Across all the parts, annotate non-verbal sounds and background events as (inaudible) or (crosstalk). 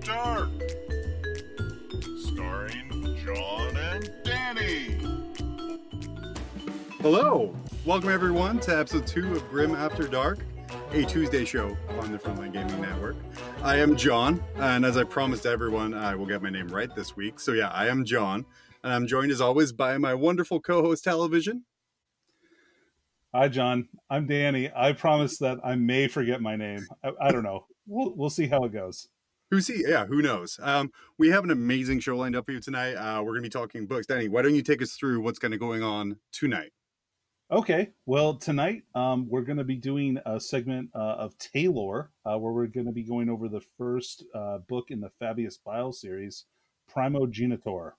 Dark. Starring John and Danny. Hello, welcome everyone to episode two of Grim After Dark, a Tuesday show on the Frontline Gaming Network. I am John, and as I promised everyone, I will get my name right this week. So yeah, I am John, and I'm joined as always by my wonderful co-host Television. Hi, John. I'm Danny. I promise that I may forget my name. I, I don't know. We'll we'll see how it goes. Who he? Yeah, who knows? Um, we have an amazing show lined up for you tonight. Uh, we're going to be talking books. Danny, why don't you take us through what's kind of going on tonight? Okay. Well, tonight um, we're going to be doing a segment uh, of Taylor, uh, where we're going to be going over the first uh, book in the Fabius Bile series, Primogenitor.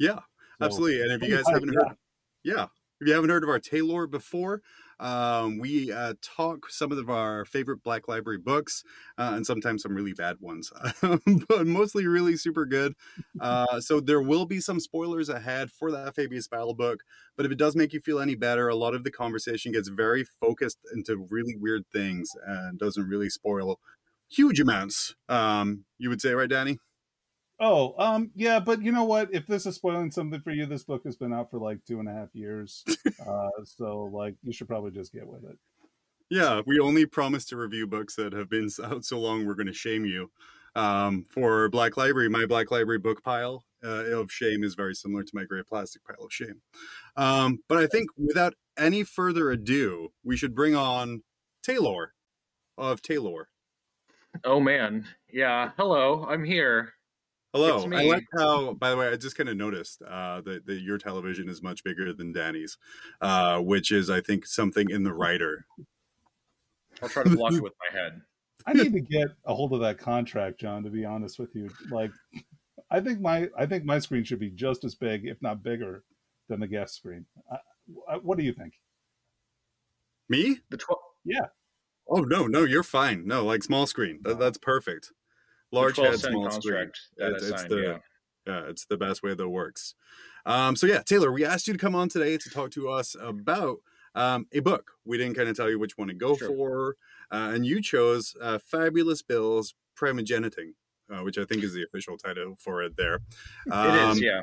Yeah, so, absolutely. And if you guys haven't heard, yeah, if you haven't heard of our Taylor before, um, we uh, talk some of our favorite Black Library books uh, and sometimes some really bad ones, (laughs) but mostly really super good. (laughs) Uh, so there will be some spoilers ahead for that Fabius Bile book. But if it does make you feel any better, a lot of the conversation gets very focused into really weird things and doesn't really spoil huge amounts. Um, you would say, right, Danny? Oh, um, yeah, but you know what? If this is spoiling something for you, this book has been out for like two and a half years. uh, (laughs) so like you should probably just get with it. Yeah, we only promise to review books that have been (laughs) out so long we're gonna shame you. Um, for Black Library, my Black Library book pile uh, of shame is very similar to my gray plastic pile of shame. Um, but I think without any further ado, we should bring on Taylor of Taylor. Oh man, yeah. Hello, I'm here. Hello. I like how, by the way, I just kind of noticed uh, that, that your television is much bigger than Danny's, uh, which is, I think, something in the writer. I'll try to (laughs) block it with my head. I need to get a hold of that contract, John. To be honest with you, like, I think my I think my screen should be just as big, if not bigger, than the guest screen. I, what do you think? Me? The twelve? Yeah. Oh no, no, you're fine. No, like small screen. That, that's perfect large head, small screen. It's, it's the yeah. yeah. it's the best way that works. Um, so yeah, Taylor, we asked you to come on today to talk to us about um, a book. We didn't kind of tell you which one to go sure. for, uh, and you chose uh, "Fabulous Bill's Primogeniting," uh, which I think is the official title for it. There, um, it is. Um, yeah,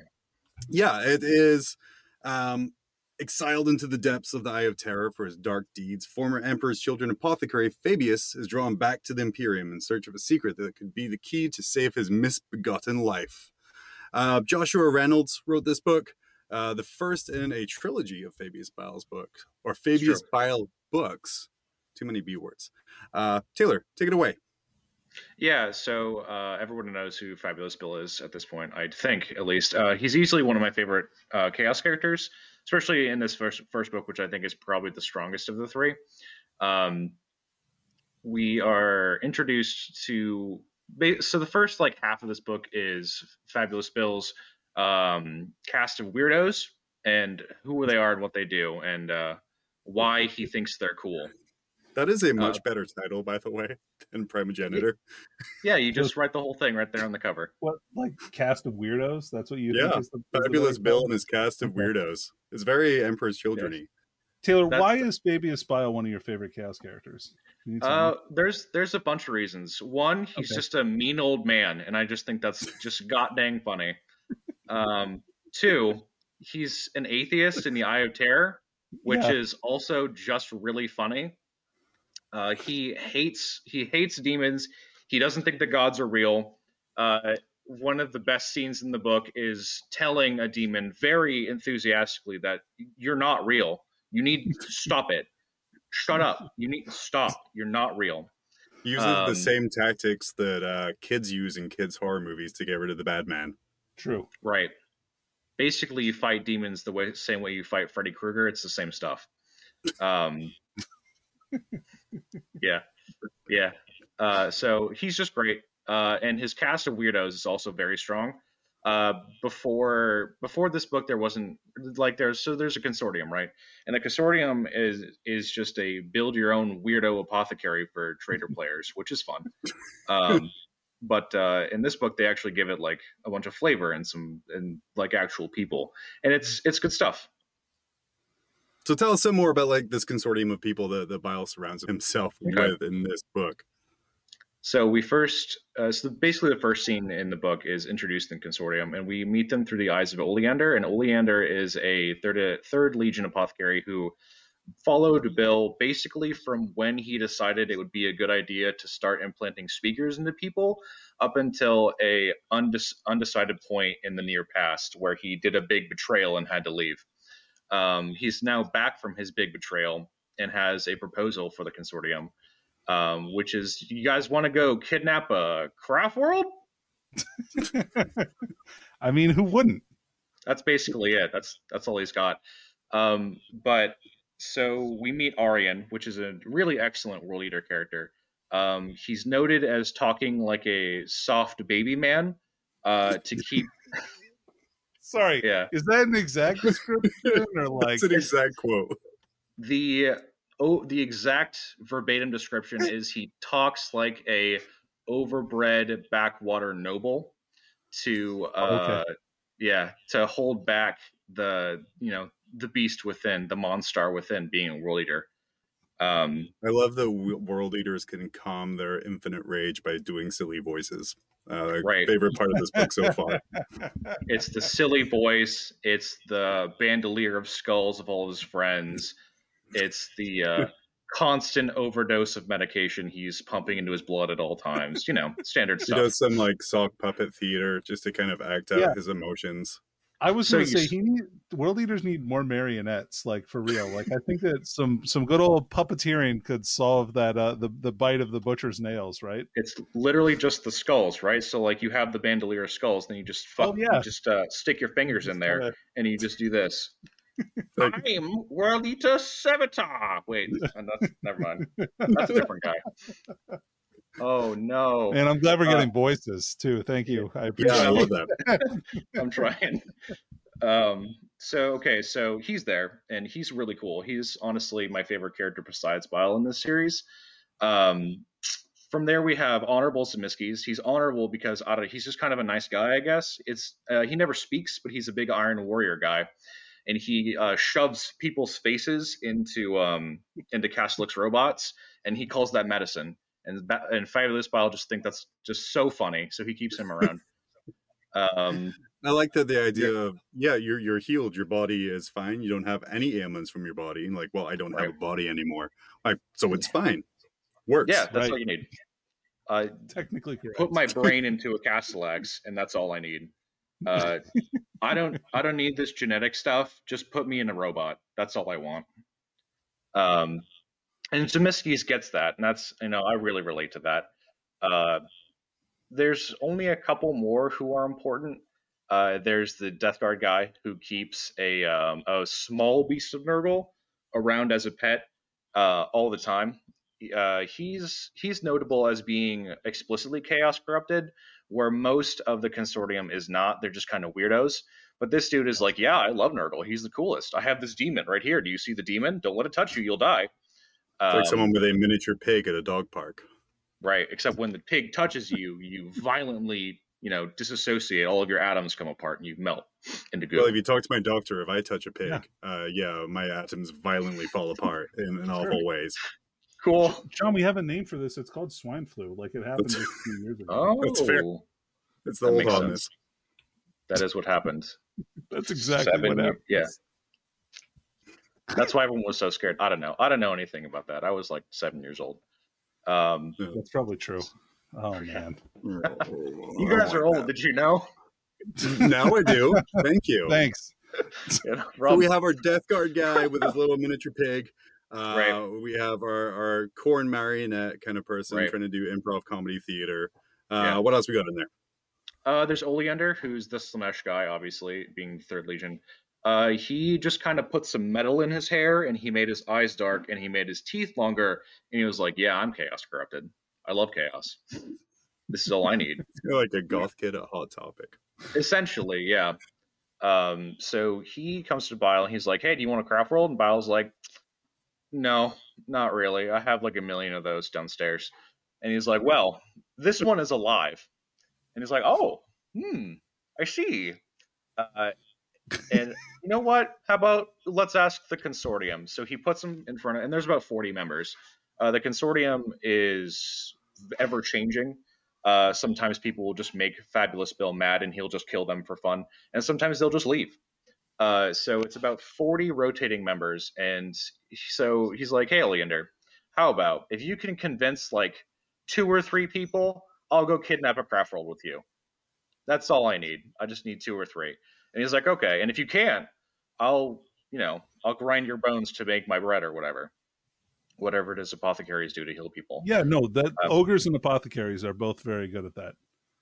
yeah, it is. Um, Exiled into the depths of the Eye of Terror for his dark deeds, former Emperor's Children apothecary Fabius is drawn back to the Imperium in search of a secret that could be the key to save his misbegotten life. Uh, Joshua Reynolds wrote this book, uh, the first in a trilogy of Fabius Bile's books, or Fabius sure. Bile books. Too many B words. Uh, Taylor, take it away. Yeah, so uh, everyone knows who Fabulous Bill is at this point, I think, at least. Uh, he's easily one of my favorite uh, Chaos characters especially in this first first book, which I think is probably the strongest of the three. Um, we are introduced to so the first like half of this book is Fabulous Bill's um, cast of weirdos and who they are and what they do and uh, why he thinks they're cool. That is a much uh, better title, by the way, than Primogenitor. Yeah, you just write the whole thing right there on the cover. What, like cast of weirdos? That's what you yeah, think is the, is Fabulous Bill and his cast of weirdos. It's very Emperor's Children yes. Taylor, That's, why is Baby Bile one of your favorite cast characters? Uh, there's there's a bunch of reasons. One, he's okay. just a mean old man, and I just think that's just (laughs) god dang funny. Um, two, he's an atheist in the Eye of Terror, which yeah. is also just really funny. Uh, he hates he hates demons. He doesn't think the gods are real. Uh, one of the best scenes in the book is telling a demon very enthusiastically that you're not real. You need to (laughs) stop it. Shut up. You need to stop. You're not real. Uses um, the same tactics that uh, kids use in kids' horror movies to get rid of the bad man. True. Right. Basically, you fight demons the way same way you fight Freddy Krueger. It's the same stuff. Um, (laughs) yeah, yeah. Uh, so he's just great, uh, and his cast of weirdos is also very strong. Uh, before before this book, there wasn't like there's so there's a consortium, right? And the consortium is is just a build your own weirdo apothecary for traitor (laughs) players, which is fun. Um, but uh, in this book, they actually give it like a bunch of flavor and some and like actual people, and it's it's good stuff. So tell us some more about like this consortium of people that, that Bile surrounds himself okay. with in this book. So we first, uh, so basically the first scene in the book is introduced in Consortium, and we meet them through the eyes of Oleander. And Oleander is a third third Legion apothecary who followed Bill basically from when he decided it would be a good idea to start implanting speakers into people up until a undec- undecided point in the near past where he did a big betrayal and had to leave. Um, he's now back from his big betrayal and has a proposal for the consortium, um, which is you guys want to go kidnap a craft world? (laughs) I mean, who wouldn't? That's basically it. That's that's all he's got. Um, but so we meet Arrian, which is a really excellent world eater character. Um, he's noted as talking like a soft baby man uh, to keep. (laughs) Sorry, yeah. Is that an exact description or (laughs) like? It's an exact quote. The oh, the exact verbatim description is he talks like a overbred backwater noble to uh, Okay. yeah to hold back the you know the beast within the monster within being a world eater. Um, I love that world eaters can calm their infinite rage by doing silly voices. Uh, Right. Favorite part of this book so far. (laughs) It's the silly voice. It's the bandolier of skulls of all his friends. It's the uh, constant overdose of medication he's pumping into his blood at all times. You know, standard stuff. He does some like sock puppet theater just to kind of act out Yeah. his emotions. I was So going to say he need World Eaters need more marionettes, like for real. Like I think that (laughs) some some good old puppeteering could solve that uh the the bite of the butcher's nails, right? It's literally just the skulls, right? So like you have the bandolier of skulls, then you just fuck, Oh, yeah. you just uh, stick your fingers in there, Kinda- and you just do this. Like- I'm World Eater Sevatar. Wait, that's, never mind. That's a different guy. (laughs) Oh no. And I'm glad we're Uh, getting voices too. Thank you. I appreciate Yeah, I love that. I'm trying. Um, so okay, so he's there and he's really cool. He's honestly my favorite character besides Bile in this series. Um, from there we have honorable Zemisky's. He's honorable because I don't, he's just kind of a nice guy, I guess. It's uh, he never speaks, but he's a big Iron Warrior guy, and he uh, shoves people's faces into um, into Castellax robots, and he calls that medicine. And ba- and Fabulous Bile just think that's just so funny, so he keeps him around. (laughs) um, I like that the idea of yeah, you're you're healed, your body is fine, you don't have any ailments from your body. And like, well, I don't have a body anymore. Like, so it's fine. Works. Yeah, that's Right. all you need. Uh, Technically correct. put my (laughs) brain into a Castellax, and that's all I need. Uh, (laughs) I don't, I don't need this genetic stuff. Just put me in a robot. That's all I want. Um, and Zemisky's gets that, and that's you know I really relate to that. Uh, there's only a couple more who are important. Uh, there's the Death Guard guy who keeps a um, a small beast of Nurgle around as a pet uh, all the time. Uh, he's he's notable as being explicitly chaos corrupted, where most of the consortium is not. They're just kind of weirdos. But this dude is like, yeah, I love Nurgle. He's the coolest. I have this demon right here. Do you see the demon? Don't let it touch you. You'll die. It's like Um, someone with a miniature pig at a dog park. Right. Except when the pig touches you, you violently, you know, disassociate. All of your atoms come apart and you melt into goo. Well, if you talk to my doctor, if I touch a pig, Yeah. uh, yeah, my atoms violently fall apart in, in awful ways. cool. John, we have a name for this. It's called swine flu. Like it happened a few years ago. Oh, That's fair. It's the That old makes honest. sense. that is what happened. (laughs) That's exactly Seven what happened. yeah. That's why everyone was so scared. I don't know. I don't know anything about that. I was like seven years old. Um, That's probably true. Oh man. (laughs) you guys are old. Did you know? now I do. Thank you. Thanks. Yeah, no So we have our Death Guard guy with his little miniature pig. Uh, Right. We have our, our corn marionette kind of person Right. trying to do improv comedy theater. Uh, Yeah. What else we got in there? Uh, there's Oleander, who's the Slaanesh guy, obviously, being Third Legion. Uh, he just kind of put some metal in his hair, and he made his eyes dark, and he made his teeth longer, and he was like, "Yeah, I'm chaos corrupted. I love chaos. This is all I need." (laughs) Like a goth kid at Hot Topic. Essentially, yeah. Um, so he comes to Bile, and he's like, "Hey, do you want a craft world?" And Bile's like, "No, not really. I have like a million of those downstairs." And he's like, "Well, this one is alive." And he's like, "Oh, hmm, I see." Uh, and you know what? How about let's ask the consortium? So he puts them in front of, and there's about 40 members. Uh, the consortium is ever changing. Uh, sometimes people will just make Fabulous Bill mad and he'll just kill them for fun, and sometimes they'll just leave. Uh, so it's about 40 rotating members, and so he's like, "Hey, Oleander, how about if you can convince like two or three people, I'll go kidnap a craft world with you. That's all I need. I just need two or three. And he's like, "Okay, and if you can't, I'll, you know, I'll grind your bones to make my bread or whatever." Whatever it is apothecaries do to heal people. Yeah, no, that Um, ogres and apothecaries are both very good at that.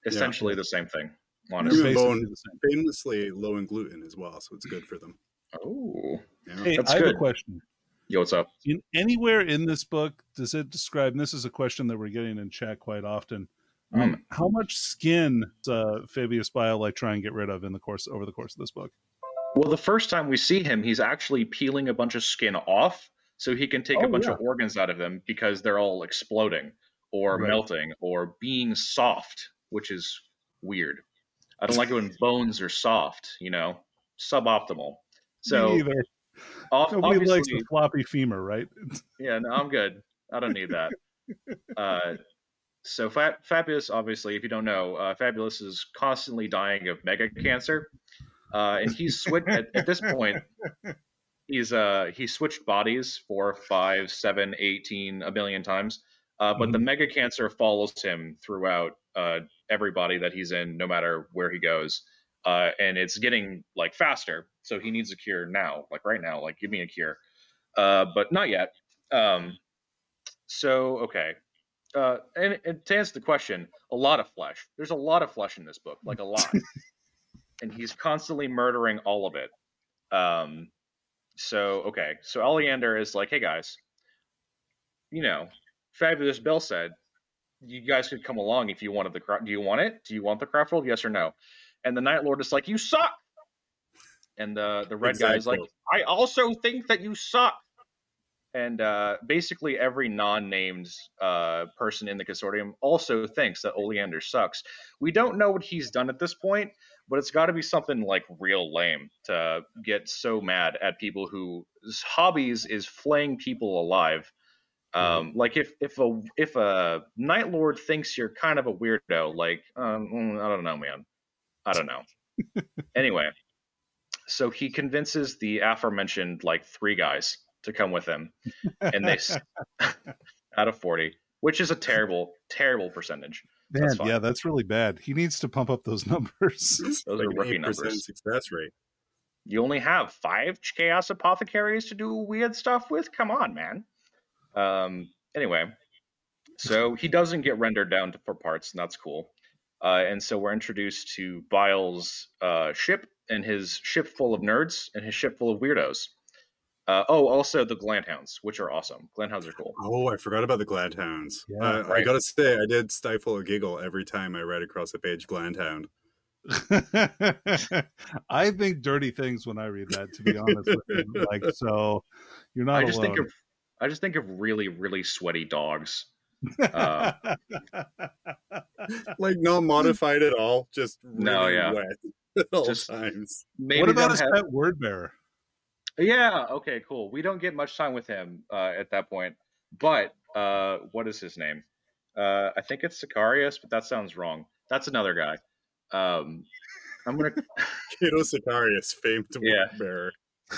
Essentially the same thing. Honestly. Even bone- the same. Famously low in gluten as well, so it's good for them. Oh. Yeah. Hey, That's I have a question. Yo, what's up? In anywhere in this book, does it describe? And this is a question that we're getting in chat quite often. Um, How much skin does uh, Fabius like try and get rid of in the course over the course of this book? Well, the first time we see him, he's actually peeling a bunch of skin off so he can take Oh, a bunch yeah. of organs out of them because they're all exploding or Right. melting or being soft, which is weird. I don't like it when bones are soft, you know, suboptimal. (laughs) So, Me either. off, Nobody likes obviously, floppy femur, right? (laughs) yeah, no, I'm good. I don't need that. Uh, so Fa- Fabulous, obviously, if you don't know, uh, Fabulous is constantly dying of mega cancer, uh, and he's switched at, at this point. (laughs) He's uh he switched bodies four, five, seven, eighteen, a million times, uh, but the mega cancer follows him throughout uh, everybody that he's in, no matter where he goes, uh, and it's getting like faster. So he needs a cure now, like right now, like give me a cure, uh, but not yet. Um, so okay, uh, and, and to answer the question, a lot of flesh. There's a lot of flesh in this book, like a lot, (laughs) and he's constantly murdering all of it. Um, so okay, so Oleander is like, hey guys, you know, Fabulous Bill said you guys could come along if you wanted the cra- do you want it? Do you want the craft world? Yes or no? And the Night Lord is like, you suck. And the the red guy is like, I also think that you suck. And uh, basically, every non-named uh, person in the consortium also thinks that Oleander sucks. We don't know what he's done at this point, but it's got to be something like real lame to get so mad at people whose hobbies is flaying people alive. Um, like if if a if a night lord thinks you're kind of a weirdo, like um, mm, I don't know, man, I don't know. (laughs) anyway, so he convinces the aforementioned like three guys to come with him, (laughs) and they (laughs) out of forty, which is a terrible terrible percentage. Man, That's yeah, that's really bad. He needs to pump up those (laughs) numbers. Those like are an rookie numbers. success rate. You only have five chaos apothecaries to do weird stuff with. Come on, man. Um. Anyway, so he doesn't get rendered down to, for parts, and that's cool. Uh, and so we're introduced to Biles' uh, ship and his ship full of nerds and his ship full of weirdos. Uh, oh, also the Glandhounds, which are awesome. Glandhounds are cool. Oh, I forgot about the Glandhounds. Yeah, uh, I gotta say, I did stifle a giggle every time I read across the page Glandhound. (laughs) I think dirty things when I read that, to be honest with you. (laughs) Like, so you're not I just alone. think of I just think of really really sweaty dogs. uh, (laughs) Like not modified at all, just really No, yeah. wet at all Just- times. Maybe what about don't his have- pet word bearer? Yeah. Okay. Cool. We don't get much time with him uh, at that point. But uh, what is his name? Uh, I think it's Sicarius, but that sounds wrong. That's another guy. Um, I'm gonna. (laughs) Cato Sicarius, famed Yeah. bearer.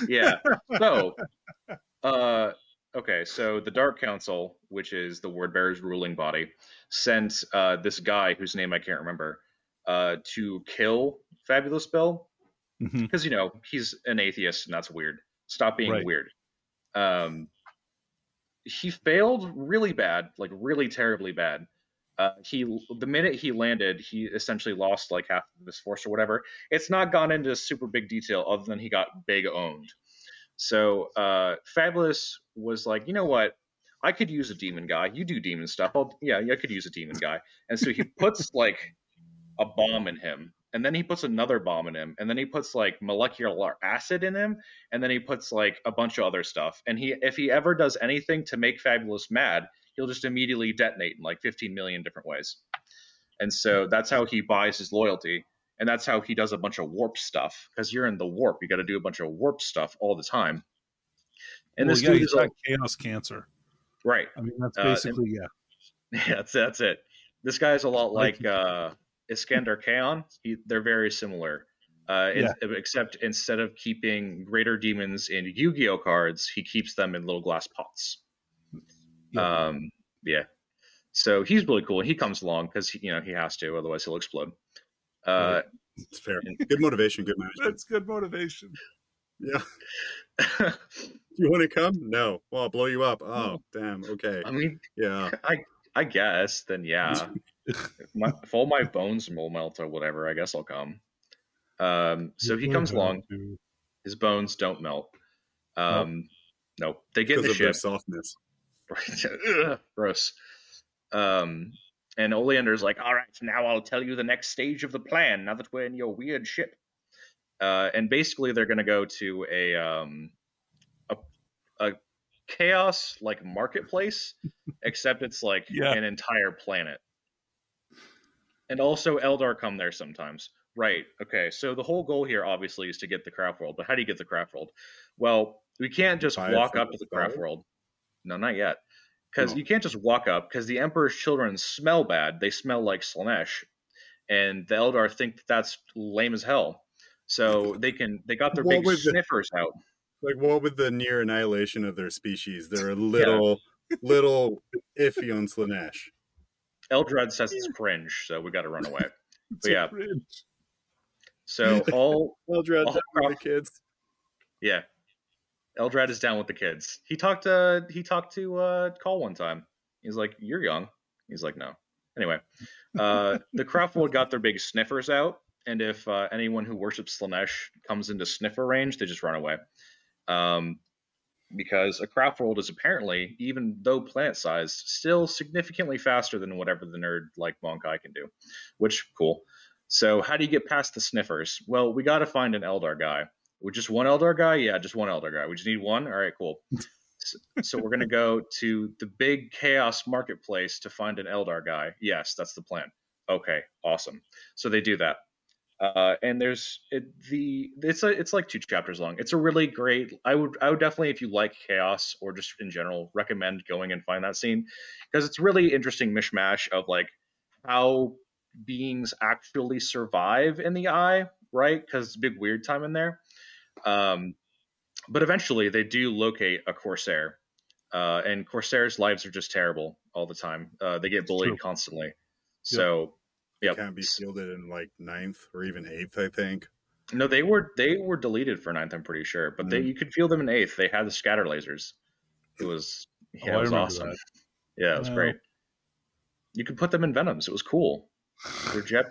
Yeah. So, (laughs) uh, okay. So the Dark Council, which is the Word Bearer's ruling body, sent uh, this guy whose name I can't remember uh, to kill Fabulous Bill because you know he's an atheist and that's weird. Stop being Right. weird. Um, he failed really bad, like really terribly bad. Uh, he the minute he landed, he essentially lost like half of his force or whatever. It's not gone into super big detail other than he got big owned. So uh, Fabulous was like, you know what? I could use a demon guy. You do demon stuff. I'll, yeah, yeah, I could use a demon guy. And so he puts (laughs) like a bomb in him, and then he puts another bomb in him, and then he puts like molecular acid in him, and then he puts like a bunch of other stuff. And he, if he ever does anything to make Fabulous mad, he'll just immediately detonate in like 15 million different ways. And so that's how he buys his loyalty. And that's how he does a bunch of warp stuff. Because you're in the warp, you got to do a bunch of warp stuff all the time. And well, this yeah, dude is like, chaos cancer. right. I mean, that's Uh, and- basically yeah. (laughs) Yeah, that's that's it. This guy's a lot like uh, Iskandar Khayon. He, they're very similar. Uh, in- except instead of keeping greater demons in Yu-Gi-Oh cards, he keeps them in little glass pots. Yeah. Um, yeah. So he's really cool. He comes along because you know he has to, otherwise he'll explode. Uh, It's fair. Good motivation, good management. That's good motivation. (laughs) Yeah. You want to come? No. Well, I'll blow you up. Oh, damn. Okay. I mean, Yeah. (laughs) I I guess then yeah. (laughs) if, my, if all my bones will melt or whatever, I guess I'll come. Um, so he comes along. His bones don't melt. Um, no, they get in the of ship. softness. (laughs) Right. Gross. Um, and Oleander's like, all right, now I'll tell you the next stage of the plan now that we're in your weird ship. Uh, and basically, they're going to go to a, um, a, a chaos like marketplace, (laughs) except it's like Yeah. an entire planet. And also, Eldar come there sometimes. Right. Okay. So the whole goal here, obviously, is to get the craft world. But how do you get the craft world? Well, we can't just walk up to the craft world. No, not yet. Because No. you can't just walk up. Because the Emperor's children smell bad. They smell like Slaanesh, and the Eldar think that that's lame as hell. So (laughs) they can. They got their What big would the- sniffers out. Like, what with the near annihilation of their species? They're a (laughs) little, little iffy on Slaanesh. Eldrad says it's cringe, so we got to run away. It's yeah. cringe. So (laughs) all (laughs) Eldrad, Oh, down with the kids. Yeah. Eldrad is down with the kids. He talked to he talked to uh Call one time. He's like, You're young. He's like, No. Anyway. Uh (laughs) the Craftworld got their big sniffers out, and if uh, anyone who worships Slaanesh comes into sniffer range, they just run away. Um because a craft world is apparently, even though planet sized, still significantly faster than whatever the nerd like mon-keigh can do. Which cool. So how do you get past the sniffers? Well, we gotta find an Eldar guy. We just one Eldar guy? Yeah, just one Eldar guy. We just need one? All right, cool. So, so we're to go to the big chaos marketplace to find an Eldar guy. Yes, that's the plan. Okay, awesome. So they do that. Uh, and there's it, the it's a, it's like two chapters long. It's a really great. I would I would definitely if you like chaos or just in general recommend going and find that scene because it's really interesting mishmash of like how beings actually survive in the eye, right? Because it's a big weird time in there. Um, but eventually, they do locate a corsair, uh, and corsairs' lives are just terrible all the time. Uh, they get bullied constantly. So, yep. Can't be fielded in like ninth or even eighth, I think. No, they were they were deleted for ninth. I'm pretty sure, but they Mm. you could feel them in eighth. They had the scatter lasers. It was yeah, Oh, it was awesome. that. Yeah, it was Wow. great. You could put them in venoms. It was cool. Their jet,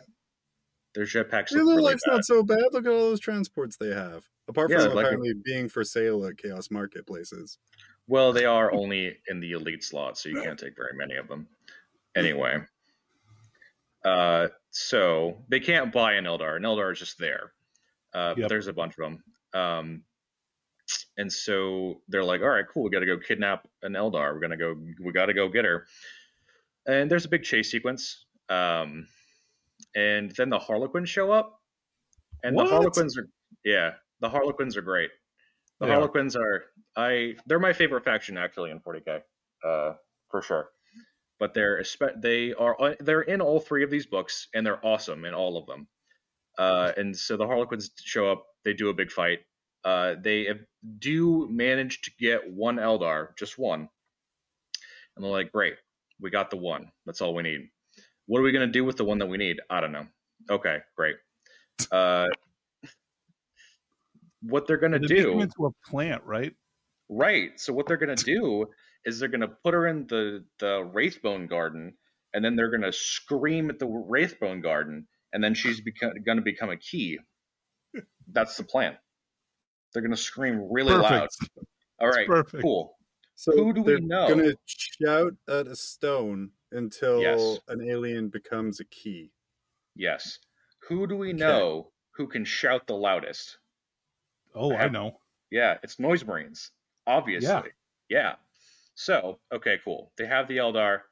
their jetpacks Their really life's bad. not so bad. Look at all those transports they have. Apart Yeah, from like- apparently being for sale at Chaos Marketplaces. Well, they are only in the elite slot, so you can't take very many of them. Anyway, uh, so they can't buy an Eldar. An Eldar is just there. Uh, Yep. There's a bunch of them. Um, and so they're like, all right, cool. We got to go kidnap an Eldar. We're gonna go. We got to go get her. And there's a big chase sequence. Um, and then the Harlequins show up, and What? the Harlequins are yeah, the Harlequins are great. The are. Harlequins are I they're my favorite faction actually in 40k, uh, for sure. But they're they are uh, they're in all three of these books and they're awesome in all of them. Uh, and so the Harlequins show up, they do a big fight. Uh, they do manage to get one Eldar, just one, and they're like, "Great, we got the one. That's all we need. What are we gonna do with the one that we need? I don't know. Okay, great. Uh, what they're gonna They do? into a plant, right? Right. So what they're gonna do is they're gonna put her in the the Wraithbone Garden, and then they're gonna scream at the Wraithbone Garden, and then she's beco- gonna become a key. That's the plan. They're gonna scream really loud. Perfect. All It's right. perfect. Cool. So Who do we they're know? gonna shout at a stone until Yes. an alien becomes a key. Yes. Who do we Okay. know who can shout the loudest? Oh, I have- know. Yeah, it's Noise Marines. Obviously. Yeah. Yeah. So, okay, cool. They have the Eldar.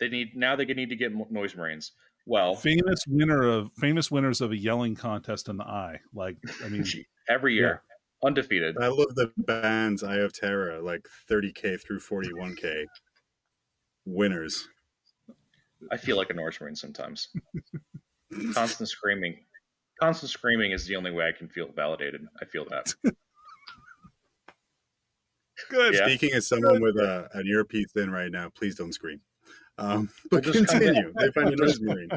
They need now they need to get Noise Marines. Well, Famous winner of famous winners of a yelling contest in the eye. Like, I mean, (laughs) every year, undefeated. I love the bands Eye of Terror, like 30k through 41k winners. I feel like a Noise Marine sometimes. constant screaming, constant screaming is the only way I can feel validated. I feel that. (laughs) Good. Yeah. Speaking as someone with a, an earpiece in right now, please don't scream. Um, but Well, just continue. They find a noise marine.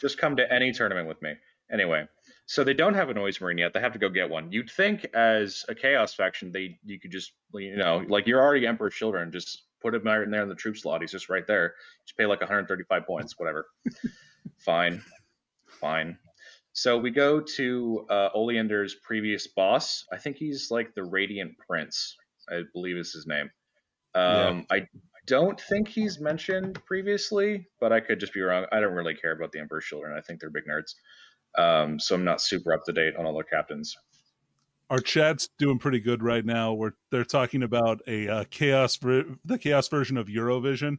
Just come to any tournament with me. Anyway, so they don't have a noise marine yet. They have to go get one. You'd think as a chaos faction, they you could just you know like you're already Emperor's Children, just put him right in there in the troop slot. He's just right there. Just pay like 135 points, whatever. (laughs) fine, fine. So we go to uh, Oleander's previous boss. I think he's like the Radiant Prince. I believe is his name. Um, I don't think he's mentioned previously, but I could just be wrong. I don't really care about the Emperor's Children. I think they're big nerds. Um, so I'm not super up to date on all their captains. Our chat's doing pretty good right now. Where they're talking about a uh, chaos, the chaos version of Eurovision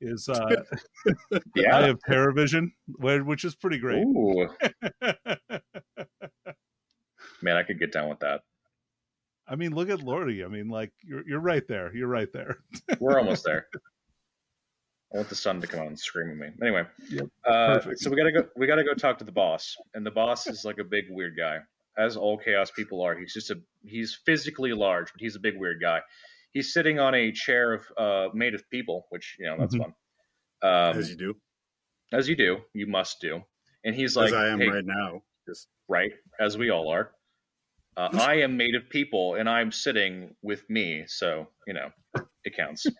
is uh, (laughs) Yeah. of Terrorvision, wh- which is pretty great. (laughs) Man, I could get down with that. I mean, look at Lordi. I mean, like you're you're right there. You're right there. (laughs) We're almost there. I want the sun to come out and scream at me. Anyway, Yep, uh, so we gotta go. We gotta go talk to the boss, and the boss is like a big weird guy, as all chaos people are. He's just a he's physically large, but he's a big weird guy. He's sitting on a chair of uh, made of people, which you know that's Mhm. fun. Um, as you do, as you do, you must do. And he's like, as I am "Hey, right now. Just right, as we all are. Uh, I am made of people, and I'm sitting with me, so you know it counts.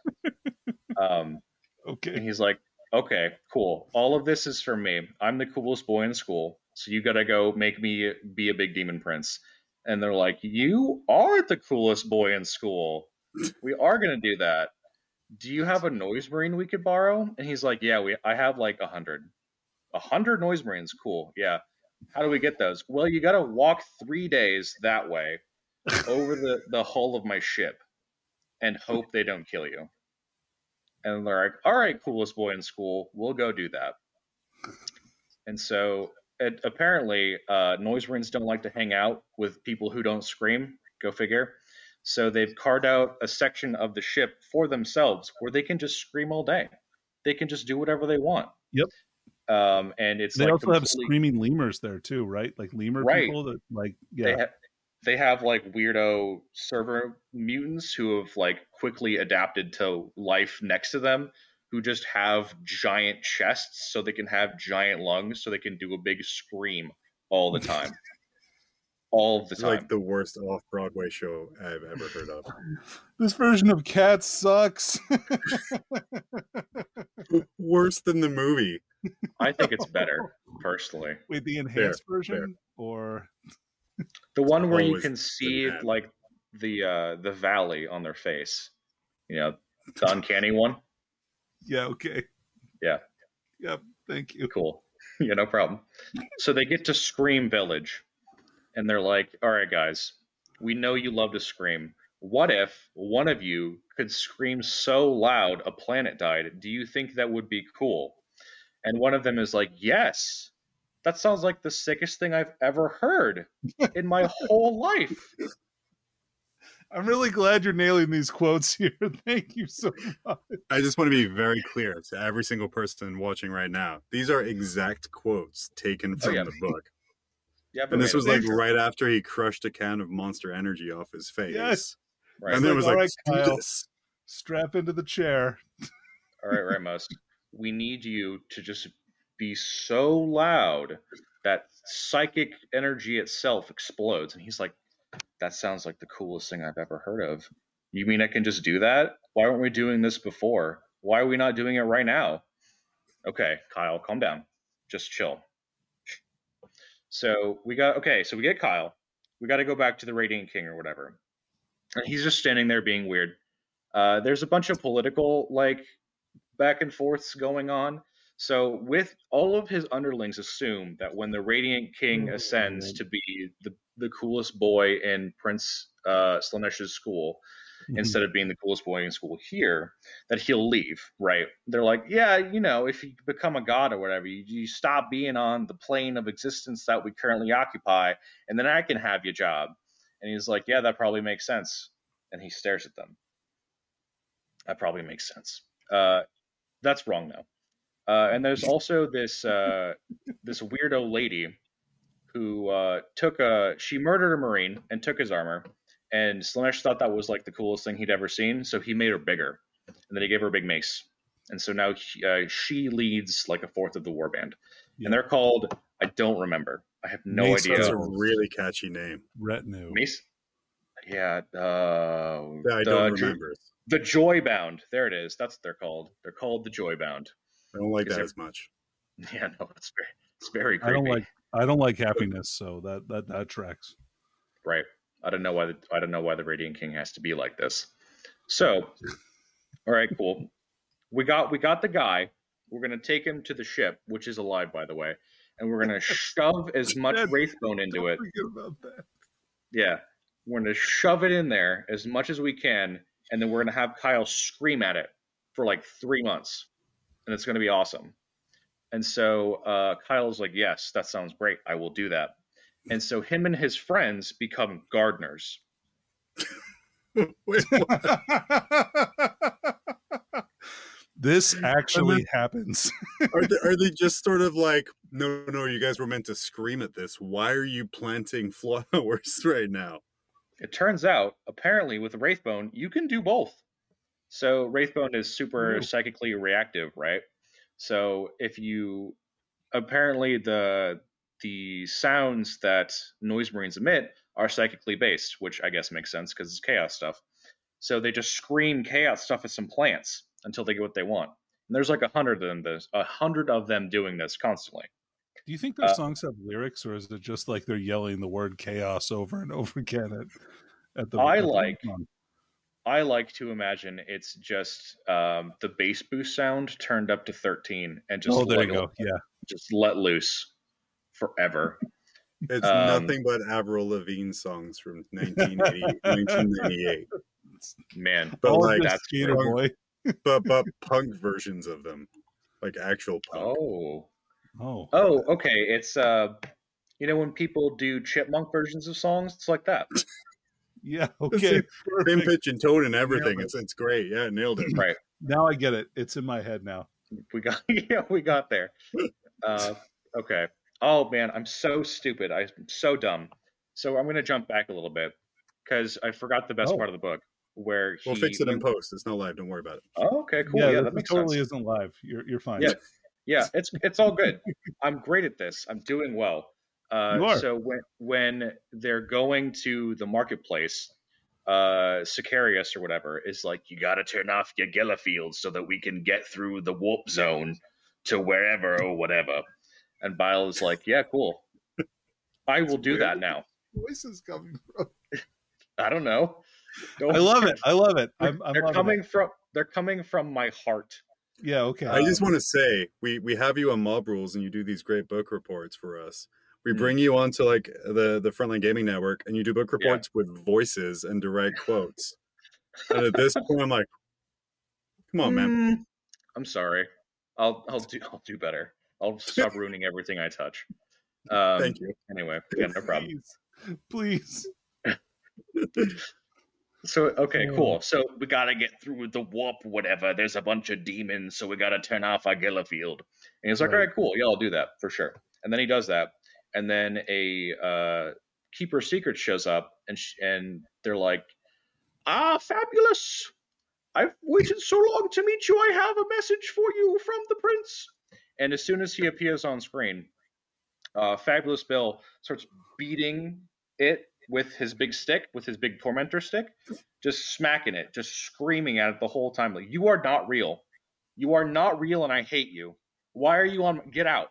(laughs) um, and Okay. he's like, "Okay, cool. All of this is for me. I'm the coolest boy in school, so you gotta go make me be a big demon prince." And they're like, "You are the coolest boy in school. We are gonna do that. Do you have a noise marine we could borrow?" And he's like, "Yeah, we. I have like a hundred. A hundred noise marines. Cool. Yeah." How do we get those? Well, you got to walk three days that way (laughs) over the, the hull of my ship and hope they don't kill you. And they're like, all right, coolest boy in school, we'll go do that. And so it, apparently, uh, noise marines don't like to hang out with people who don't scream. Go figure. So they've carved out a section of the ship for themselves where they can just scream all day. They can just do whatever they want. Yep. Um, and it's They like also have screaming lemurs there too, right? Like lemur Right. people that like they yeah. ha- they have like weirdo server mutants who have like quickly adapted to life next to them who just have giant chests so they can have giant lungs so they can do a big scream all the time all the it's time like the worst off Broadway show I've ever heard of. (laughs) This version of Cats sucks. (laughs) Worse than the movie. (laughs) i think it's better personally Wait, the enhanced fair. version or the one where you can see like the uh the valley on their face you know the uncanny one yeah, okay. Yeah. Yep. Thank you. Cool. yeah, no problem. So they get to Scream Village, and they're like, "All right, guys, we know you love to scream. What if one of you could scream so loud a planet died? Do you think that would be cool?" And one of them is like, "Yes." That sounds like the sickest thing I've ever heard in my (laughs) whole life. I'm really glad you're nailing these quotes here. (laughs) Thank you so much. I just want to be very clear to every single person watching right now. These are exact quotes taken oh, from yeah. the book. Yeah, And this was like right after he crushed a can of monster energy off his face. Yes. right. And then it was like, right, Kyle." this. Strap into the chair. (laughs) All right, Ramos. we need you to just be so loud that psychic energy itself explodes. And he's like, that sounds like the coolest thing I've ever heard of. You mean I can just do that? Why weren't we doing this before? Why are we not doing it right now? Okay, Kyle, calm down. Just chill. So we got, okay, so we get Kyle. We got to go back to the Radiant King or whatever. And he's just standing there being weird. Uh, there's a bunch of political, like, back and forths going on. So, with all of his underlings, assume that when the Radiant King ascends to be the, the coolest boy in Prince uh, Slaanesh's school, instead of being the coolest boy in school here, that he'll leave, right? They're like, yeah, you know, if you become a god or whatever, you, you stop being on the plane of existence that we currently occupy, and then I can have your job. And he's like, yeah, that probably makes sense. And he stares at them. That probably makes sense. Uh, that's wrong, though. Uh, and there's also this uh, this weirdo lady who uh, took a she murdered a marine and took his armor, and Slaanesh thought that was like the coolest thing he'd ever seen, so he made her bigger, and then he gave her a big mace, and so now he, uh, she leads like a fourth of the warband, Yeah. and they're called I don't remember. I have no Mace idea. That's a really catchy name. Retinue. Mace. Yeah, uh, that I the don't remember. the Joy Bound. There it is. That's what they're called. They're called the Joy Bound. I don't like that as much. (laughs) Yeah, no, it's very, it's very I don't like I don't like happiness, so that that that tracks. Right. I don't know why the I don't know why the Radiant King has to be like this. So, all right, cool. We got we got the guy. We're gonna take him to the ship, which is alive, by the way, and we're gonna (laughs) shove as much. Wraithbone into it. Yeah, we're gonna shove it in there as much as we can, and then we're gonna have Kyle scream at it for like three months, and it's gonna be awesome. And so uh, Kyle's like, "Yes, that sounds great. I will do that." And so him and his friends become gardeners. Wait, what? this actually happens. are, they, are they just sort of like, no, no, you guys were meant to scream at this. Why are you planting (laughs) flowers right now? It turns out, apparently, with Wraithbone, you can do both. So Wraithbone is super Ooh. psychically reactive, right? So if you apparently the the sounds that noise marines emit are psychically based, which I guess makes sense because it's chaos stuff. So they just scream chaos stuff at some plants until they get what they want. And there's like a hundred of them, this a hundred of them doing this constantly. Do you think their Uh, songs have lyrics, or is it just like they're yelling the word chaos (laughs) over and over again at, at the? I at like- song? I like to imagine it's just um, the bass boost sound turned up to 13 and just Oh, there you let, go. Yeah, just let loose forever. It's Um, nothing but Avril Lavigne songs from 1980, 1998, (laughs) Man, but All like this that's skater great. boy. (laughs) but but punk versions of them, like actual punk. oh, Oh, oh, okay. It's uh, you know when people do chipmunk versions of songs, it's like that, (laughs) yeah. Okay, Same pitch and tone and everything. It. It's it's great. Yeah, nailed it. right? Now I get it. It's in my head now. We got, yeah, we got there. Uh, okay. Oh man, I'm so stupid. I'm so dumb. So I'm gonna jump back a little bit because I forgot the best Oh. part of the book where he. We'll fix it in post. It's not live. Don't worry about it. Oh, okay, cool. yeah, Yeah, that, that makes totally sense. isn't live. You're you're fine. Yeah. Yeah, it's it's all good. I'm great at this. I'm doing well. Uh, You are. So when when they're going to the marketplace, uh, Sicarius or whatever is like, you got to turn off your Geller fields so that we can get through the warp zone to wherever or whatever. And Bile is like, yeah, cool. I will do that now. Voice is coming from. (laughs) I don't know. Don't- I love it. I love it. I'm, I'm they're coming it. from they're coming from my heart. Yeah. Okay. I just want to say we we have you on Mob Rules and you do these great book reports for us. We Hmm. bring you onto like the the Frontline Gaming Network and you do book reports with voices and direct quotes. and at this point, I'm like, come on, man. Mm, I'm sorry. I'll I'll do I'll do better. I'll (laughs) stop ruining everything I touch. Um, Thank you. Anyway, yeah, no problem. Please. Please. (laughs) So okay, cool. So we gotta get through the warp, whatever. There's a bunch of demons, so we gotta turn off our Geller field. And he's like, Right. all right, cool. Yeah, I'll do that for sure. And then he does that, and then a uh, keeper secret shows up, and sh- and they're like, ah, fabulous. I've waited so long to meet you. I have a message for you from the prince. And as soon as he appears on screen, uh, Fabulous Bill starts beating it with his big stick, with his big tormentor stick, just smacking it, just screaming at it the whole time, like, "You are not real. You are not real, and I hate you. Why are you on? Get out,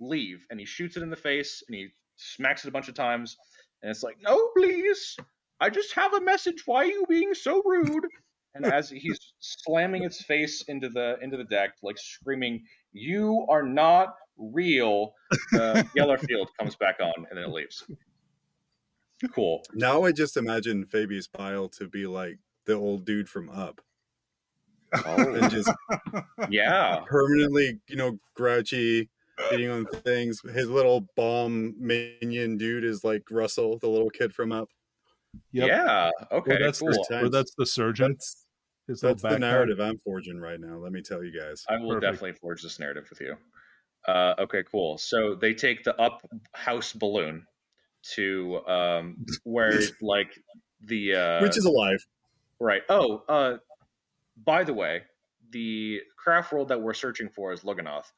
leave!" And he shoots it in the face, and he smacks it a bunch of times, and it's like, "No, please, I just have a message. Why are you being so rude?" And as he's slamming its face into the into the deck, like screaming, "You are not real," the (laughs) Geller field comes back on, and then it leaves. Cool. Now I just imagine Fabius Bile to be like the old dude from Up Oh, and just yeah. permanently, you know, grouchy, hitting on things. His little bomb minion dude is like Russell, the little kid from Up. Yep. Yeah. Or Okay. that's cool. the, or that's the surgeon. That's His little That's the backpack. narrative I'm forging right now. Let me tell you guys. I will Perfect. definitely forge this narrative with you. Uh, okay, cool. So they take the up house balloon to um, (laughs) where like the uh, Which is alive. right. Oh, uh, by the way, the craft world that we're searching for is Lugganath,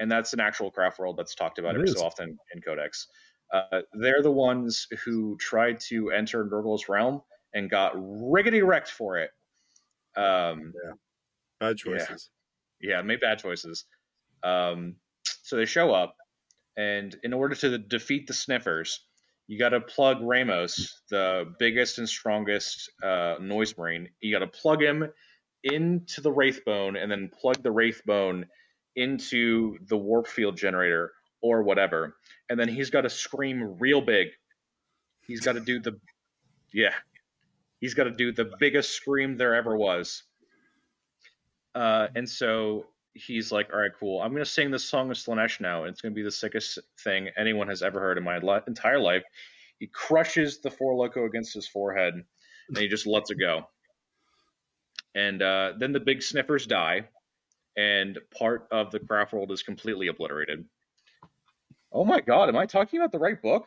and that's an actual craft world that's talked about It every is. so often in Codex. Uh, they're the ones who tried to enter Nurgle's realm and got riggedy wrecked for it. Um, yeah. Bad choices. yeah, made bad choices. Um, so they show up, and in order to defeat the Sniffers, you got to plug Ramos, the biggest and strongest uh, noise marine. You got to plug him into the wraith bone, and then plug the wraith bone into the warp field generator or whatever, and then he's got to scream real big. He's got to do the, yeah, he's got to do the biggest scream there ever was. Uh, and so he's like, "All right, cool. I'm gonna sing this song of Slaanesh now, and it's gonna be the sickest thing anyone has ever heard in my li- entire life." He crushes the Four Loko against his forehead, and he just lets it go. And uh, then the big sniffers die, and part of the craft world is completely obliterated. Oh my god, am I talking about the right book?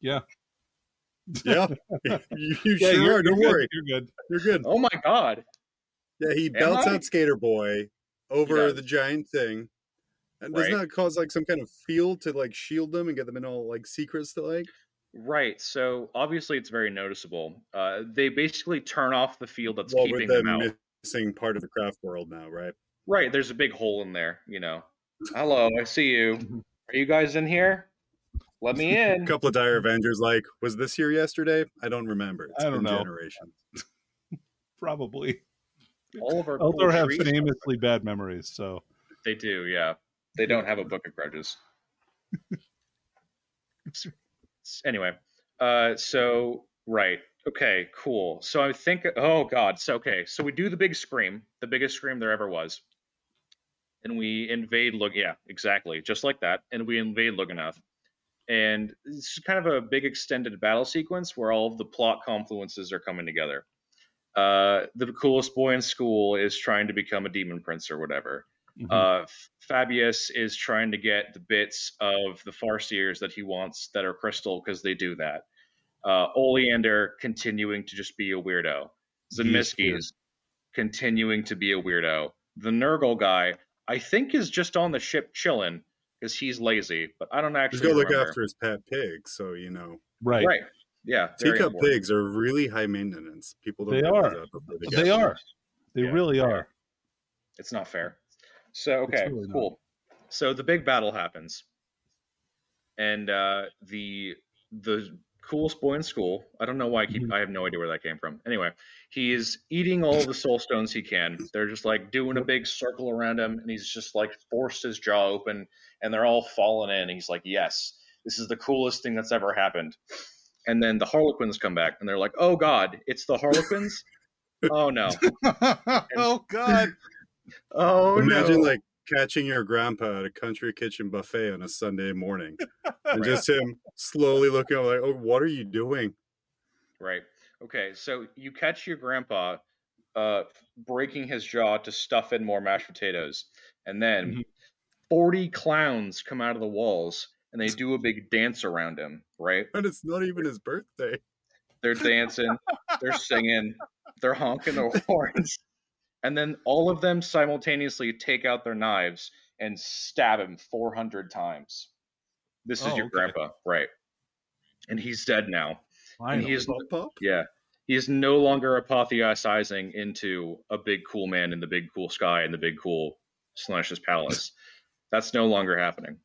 Yeah. Yeah. you (laughs) you Yeah, sure you're- are. Don't you're good. worry. You're good. You're good. Oh my god. Yeah, he belts I? out Skater Boy over the giant thing. And doesn't that cause like some kind of field to like shield them and get them in all like secrets to like? Right. So obviously it's very noticeable. Uh, they basically turn off the field that's well, keeping with them them out. missing part of the craft world now, right? Right, there's a big hole in there, you know. Hello, I see you. (laughs) Are you guys in here? Let me (laughs) in. A couple of Dire Avengers like, was this here yesterday? I don't remember. It's I don't know. generations. (laughs) Probably. All of our cool Eldar have trees- famously bad memories, so They do, yeah. They don't have a book of grudges. (laughs) anyway, uh, so right, okay, cool. So I think, oh god, so okay, so we do the big scream, the biggest scream there ever was, and we invade. Look, yeah, exactly, just like that, and we invade Lugganath. And it's kind of a big extended battle sequence where all of the plot confluences are coming together. Uh, the coolest boy in school is trying to become a demon prince or whatever. mhm. Uh, Fabius is trying to get the bits of the Farseers that he wants that are crystal because they do that. Uh, Oleander continuing to just be a weirdo. He is Zemisky is continuing to be a weirdo. The Nurgle guy, I think, is just on the ship chilling because he's lazy, but I don't He's actually got to look remember. after his pet pig, so you know. right. Right. Yeah. Teacup pigs are really high maintenance. People don't They are. that before They are. They Yeah, really are. It's not fair. So okay, really not. cool. So the big battle happens, and uh, the the coolest boy in school. I don't know why I keep. Mhm. I have no idea where that came from. Anyway, he's eating all the soul stones he can. They're just like doing a big circle around him, and he's just like forced his jaw open, and they're all falling in. He's like, "Yes, this is the coolest thing that's ever happened." And then the Harlequins come back, and they're like, "Oh God, it's the Harlequins." oh no! (laughs) oh God. (laughs) Oh Imagine no! like catching your grandpa at a country kitchen buffet on a Sunday morning, and Right. just him slowly looking like, "Oh, what are you doing?" Right. Okay. So you catch your grandpa uh, breaking his jaw to stuff in more mashed potatoes, and then Mhm. 40 clowns come out of the walls and they do a big dance around him. Right. And it's not even his birthday. They're dancing, they're singing, they're honking their (laughs) horns, and then all of them simultaneously take out their knives and stab him 400 times. This is Oh, your okay. grandpa, right? And he's dead now. And Finally. he is Pop pop. yeah. He is no longer apotheosizing into a big cool man in the big cool sky and the big cool Slaanesh's palace. (laughs) That's no longer happening.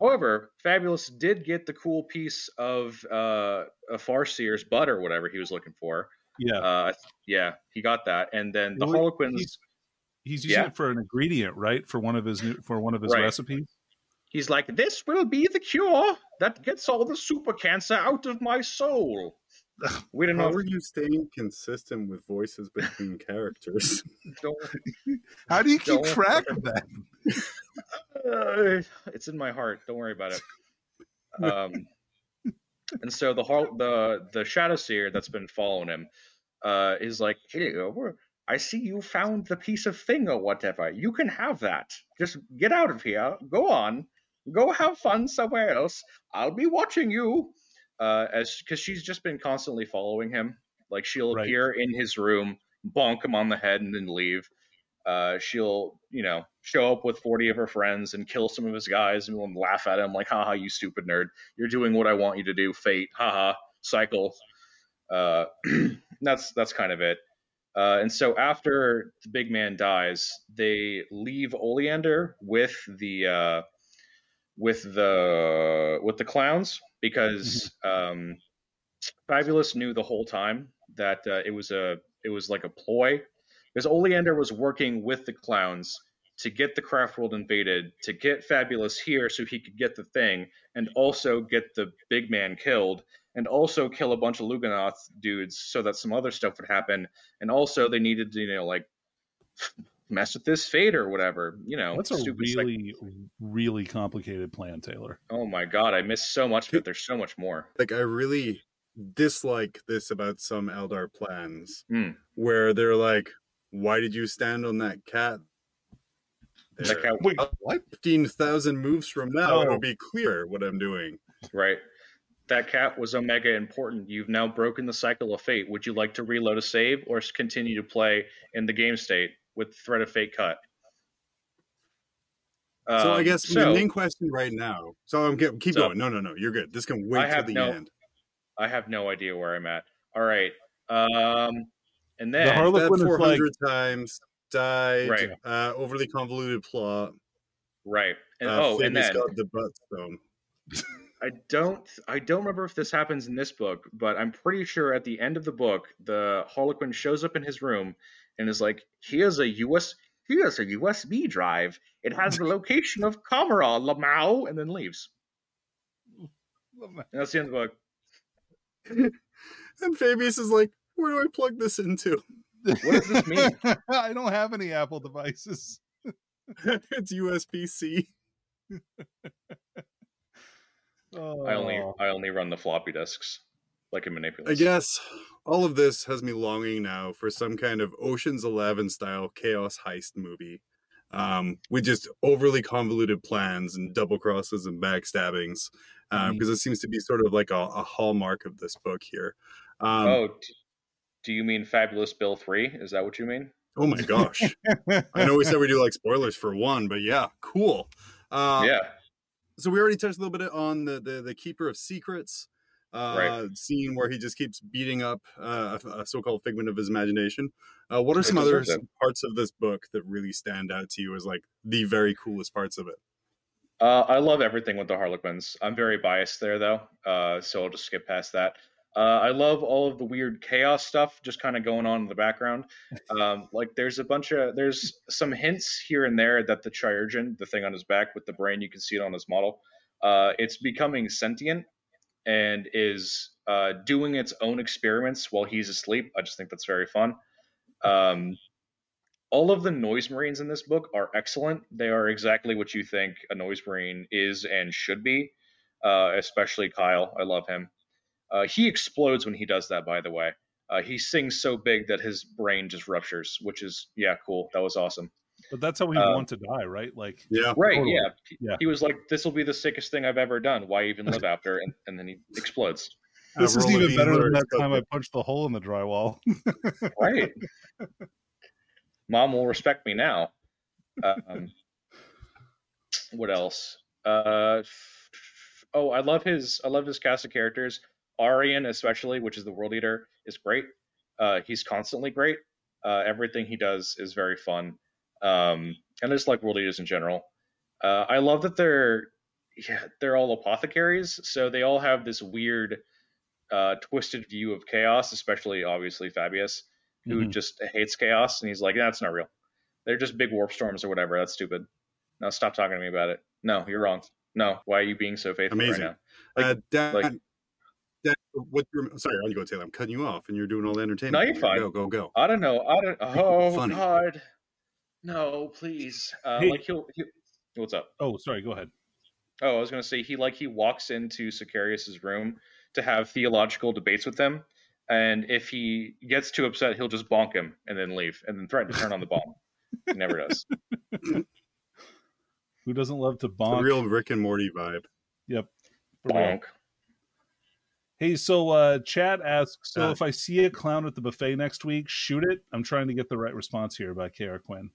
However, Fabulous did get the cool piece of uh, a Farseer's butt or whatever he was looking for. Yeah. Uh, yeah, he got that. And then the Well, Harlequins, He's, he's using Yeah. it for an ingredient, right? For one of his new, for one of his Right. recipes. he's like, This will be the cure that gets all the super cancer out of my soul. (laughs) We don't How know. are you staying consistent with voices between characters? (laughs) Don't, How do you keep track of that? (laughs) Uh, it's in my heart. Don't worry about it. Um, and so the the the Shadow Seer that's been following him, uh, is like, "Hey, we're, I see you found the piece of thing or whatever. You can have that. Just get out of here. Go on. Go have fun somewhere else. I'll be watching you." Uh, as because she's just been constantly following him. Like she'll Right. appear in his room, bonk him on the head, and then leave. Uh, she'll, you know, show up with 40 of her friends and kill some of his guys and we'll laugh at him like, haha, you stupid nerd. You're doing what I want you to do, fate. Haha, cycle. Uh, (clears throat) that's that's kind of it. Uh, and so after the big man dies, they leave Oleander with the uh, with the with the clowns because um, Fabulous knew the whole time that uh, it was a it was like a ploy because Oleander was working with the clowns to get the craft world invaded, to get Fabulous here so he could get the thing, and also get the big man killed, and also kill a bunch of Lugganath dudes so that some other stuff would happen, and also they needed to, you know, like mess with this fate or whatever, you know. That's a stupid psych- really, really complicated plan, Taylor. oh my god, I missed so much but. There's so much more. like I really dislike this about some Eldar plans, Hmm. where they're like, "Why did you stand on that cat?" That cat- Wait, what? Fifteen thousand moves from now, Oh. it'll be clear what I'm doing. Right. That cat was omega important. You've now broken the cycle of fate. Would you like to reload a save or continue to play in the game state with threat of fate cut? so I Um, guess so the main question right now. So I'm keep, keep So- going. No, no, no. You're good. This can wait I till the no- end. I have no idea where I'm at. All right. Um, and then The Harlequin That is 400 times died. Right. Uh, overly convoluted plot. right. And, uh, oh, and Famous then got the butt stone. I don't I don't remember if this happens in this book, but I'm pretty sure at the end of the book, the Harlequin shows up in his room and is like, "Here's a US here's a USB drive. It has the location of Kamara Lamau," and then leaves. And that's the end of the book. (laughs) And Fabius is like, "Where do I plug this into?" What does this mean? (laughs) I don't have any Apple devices. (laughs) it's USB C. (laughs) Oh. I only I only run the floppy disks, like a manipulator. I guess all of this has me longing now for some kind of Ocean's Eleven style chaos heist movie, um, with just overly convoluted plans and double crosses and backstabbings, uh, Mhm. because it seems to be sort of like a, a hallmark of this book here. Um, oh, d- do you mean Fabulous Bill three? Is that what you mean? oh my gosh! I know we said we do like spoilers for one, but yeah, cool. Uh, yeah. so we already touched a little bit on the the, the keeper of secrets uh Right. scene where he just keeps beating up uh, a, so-called figment of his imagination uh, what are some other parts of this book that really stand out to you as like the very coolest parts of it Uh, I love everything with the Harlequins. I'm very biased there, though, uh, so I'll just skip past that. Uh, I love all of the weird chaos stuff just kind of going on in the background. Um, like, there's a bunch of there's some hints here and there that the Chirurgeon, the thing on his back with the brain, you can see it on his model. Uh, it's becoming sentient and is uh, doing its own experiments while he's asleep. I just think that's very fun. Um, all of the noise marines in this book are excellent. They are exactly what you think a noise marine is and should be. Uh, especially Kyle, I love him. Uh, he explodes when he does that. By the way, uh, he sings so big that his brain just ruptures, which is yeah, cool. That was awesome. But that's how we Uh, want to die, right? Like, yeah Right? Totally. Yeah. He- Yeah. He was like, "This will be the sickest thing I've ever done. Why even live after?" And, and then he explodes. this is even better than that time I punched the hole in the drywall. (laughs) Right. Mom will respect me now. Um, what else? Uh, oh, I love his. I love his cast of characters. Arrian, especially, which is the world eater, is great. Uh, he's constantly great. Uh, everything he does is very fun. Um, and I just like world eaters in general. Uh, I love that they're yeah, they're all apothecaries, so they all have this weird, uh, twisted view of chaos. Especially, obviously, Fabius who Mhm. just hates chaos, and he's like, "That's not real. They're just big warp storms or whatever. That's stupid. No, stop talking to me about it. No, you're wrong. No, why are you being so faithful Amazing. right now? uh, Dan, like- Dan, what you're, sorry on you go taylor i'm cutting you off and you're doing all the entertainment No, you're fine. go go go I don't know. I don't. Oh Funny. God, no, please. Uh, Hey. Like he'll, he What's up? oh, sorry. Go ahead. Oh, I was gonna say he like he walks into Sicarius's room to have theological debates with him, And if he gets too upset, he'll just bonk him and then leave, and then threaten to turn on the bomb. he never does. (laughs) (laughs) Who doesn't love to The bonk? real Rick and Morty vibe. Yep. For real. Bonk. Hey, so uh Chad asks, so Uh, if I see a clown at the buffet next week, shoot it. I'm trying to get the right response here by KR Quinn.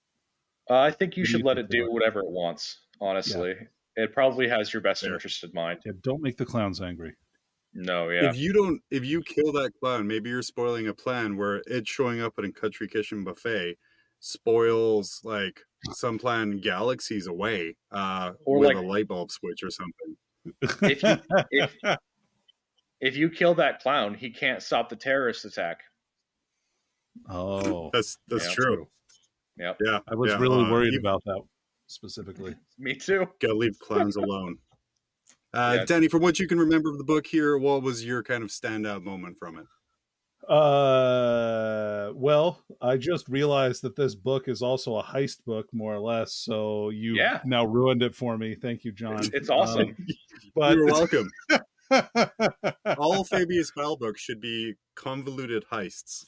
Uh, I think you What should you let it do Taylor? whatever it wants. Honestly, it probably has your best Fair. interest in mind. Yeah, don't make the clowns angry. No, yeah, If you don't, if you kill that clown, maybe you're spoiling a plan where it showing up at a country kitchen buffet spoils like some plan galaxies away uh, Or, with like- a light bulb switch or something. If you- if- if you kill that clown, he can't stop the terrorist attack. oh, That's that's Yeah, true. Yeah, Yeah, I was yeah, really uh, worried you about that specifically. (laughs) me too. gotta leave clowns (laughs) alone. Uh, Yeah. Danny, from what you can remember of the book here, what was your kind of standout moment from it? Uh, well, I just realized that this book is also a heist book, more or less. So you Yeah. now ruined it for me. Thank you, John. It's awesome. Um, but You're welcome. (laughs) (laughs) All Fabius Bile books should be convoluted heists.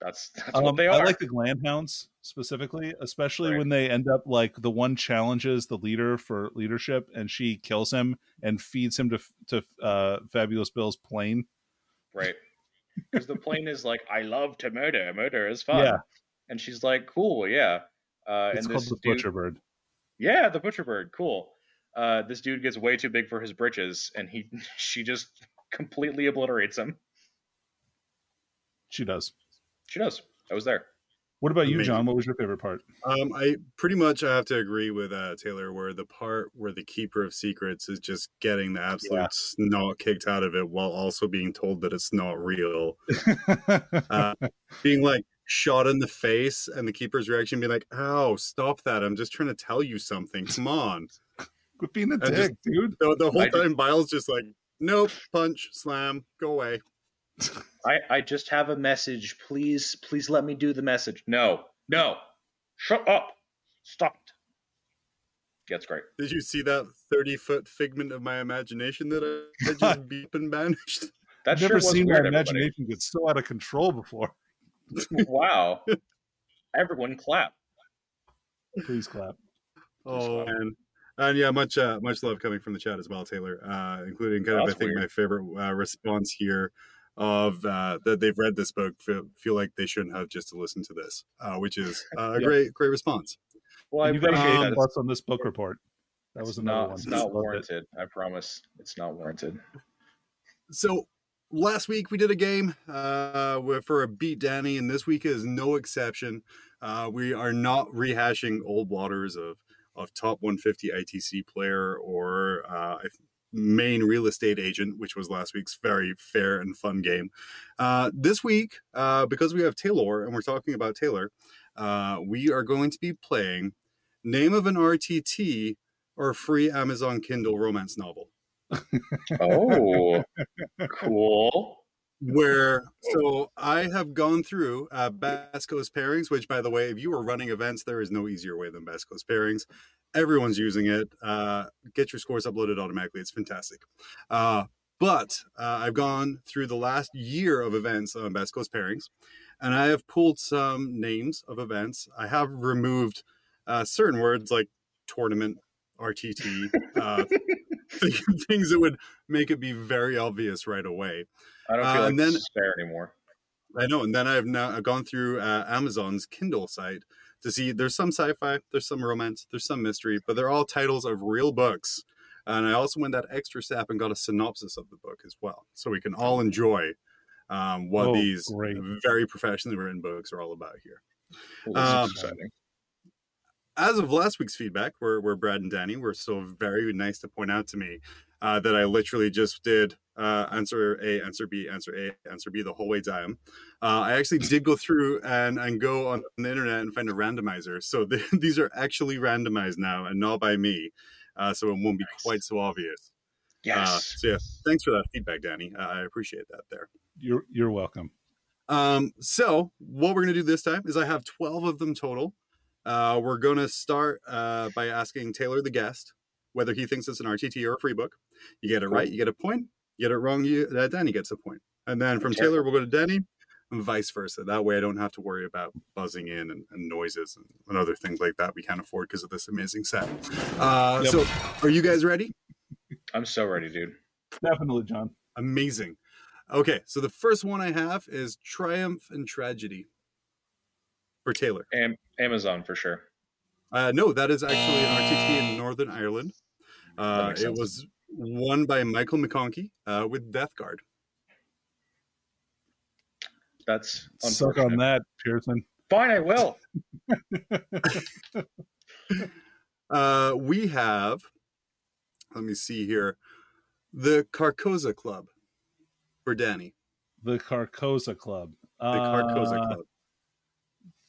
That's that's Um, what they I like the Glandhounds specifically, especially Right. when they end up like the one challenges the leader for leadership, and she kills him and feeds him to to uh, Fabulous Bill's plane. right? Because the plane is like, I love to murder. Murder is fun. Yeah. And she's like, cool, yeah. Uh, It's and called this the dude, Butcher Bird. yeah, the butcher bird, cool. Uh, this dude gets way too big for his britches, and he (laughs) she just completely obliterates him. She does. She does. I was there. What about you, John? What was your favorite part? Um, I pretty much I have to agree with uh, Taylor, where the part where the keeper of secrets is just getting the absolute Yeah. snot kicked out of it, while also being told that it's not real. (laughs) Uh, being like shot in the face, and the keeper's reaction being like, "Ow, stop that! I'm just trying to tell you something. Come on." (laughs) Quit being a I just- dick, dude. The, the whole I just- time, Biles just like, "Nope, punch, slam, go away." (laughs) I I just have a message. Please, please let me do the message. No, no, shut up, stop it. Yeah, it's great. Did you see that 30 foot figment of my imagination that I, (laughs) I just beep and banished? That I've sure never was seen my weird, everybody. imagination get so out of control before. (laughs) wow. Everyone clap. Please clap. Oh man, and yeah, much uh, much love coming from the chat as well, Taylor, uh, including kind of I think weird. my favorite uh, response here of uh, that they've read this book feel, feel like they shouldn't have just to listen to this, uh, which is uh, (laughs) a Yeah. great great response. Well, I you got appreciate um, game that. plus on this book report. That was another not, one. It's not loved it. warranted. I promise. It's not warranted. So last week we did a game uh, for a beat Danny, and this week is no exception. Uh, we are not rehashing old waters of of top 150 ITC player or uh, main real estate agent, which was last week's very fair and fun game. Uh, this week, uh, because we have Taylor and we're talking about Taylor, uh, we are going to be playing name of an RTT or free Amazon Kindle romance novel. (laughs) Oh, cool. Where so I have gone through uh, Best Coast pairings, which, by the way, if you are running events, there is no easier way than Basco's pairings. Everyone's using it. Uh, get your scores uploaded automatically. It's fantastic. Uh, but uh, I've gone through the last year of events on Basco's pairings, and I have pulled some names of events. I have removed uh, certain words like tournament, RTT, uh, (laughs) (laughs) things that would make it be very obvious right away. I don't Uh, like and then- is fair anymore. I know, and then I've now I've gone through uh, Amazon's Kindle site to see there's some sci-fi, there's some romance, there's some mystery, but they're all titles of real books. And I also went that extra step and got a synopsis of the book as well, so we can all enjoy um, what Oh, these great. very professionally written books are all about here. Well, Um, exciting. As of last week's feedback, where, where Brad and Danny were so very nice to point out to me uh, that I literally just did uh, answer A, answer B, answer A, answer B the whole way down. Uh, I actually did go through and, and go on the internet and find a randomizer. So (laughs) the, these are actually randomized now and not by me. Uh, so it won't be Nice. quite so obvious. Uh, Yes. so yeah, thanks for that feedback, Danny. Uh, I appreciate that there. You're you're welcome. Um, so what we're gonna do this time is I have 12 of them total. Uh, we're gonna start uh, by asking Taylor, the guest, whether he thinks it's an RTT or a free book. You get it Cool. right, you get a point. You get it wrong, you uh, Danny gets a point. And then from Okay. Taylor, we'll go to Denny, and vice versa. That way, I don't have to worry about buzzing in and, and noises and, and other things like that we can't afford because of this amazing set. Uh, Yep. So, are you guys ready? I'm so ready, dude. Definitely, John. Amazing. Okay, so the first one I have is Triumph and Tragedy for Taylor. Am- Amazon for sure. Uh, no, that is actually an RTT in Northern Ireland. Uh, it was won by Michael McConkey uh, with Death Guard. That's Suck on that, Pearson. Fine, I will. (laughs) Uh, we have, let me see here, the Carcosa Club for Danny. The Carcosa Club. The Carcosa Uh, Club.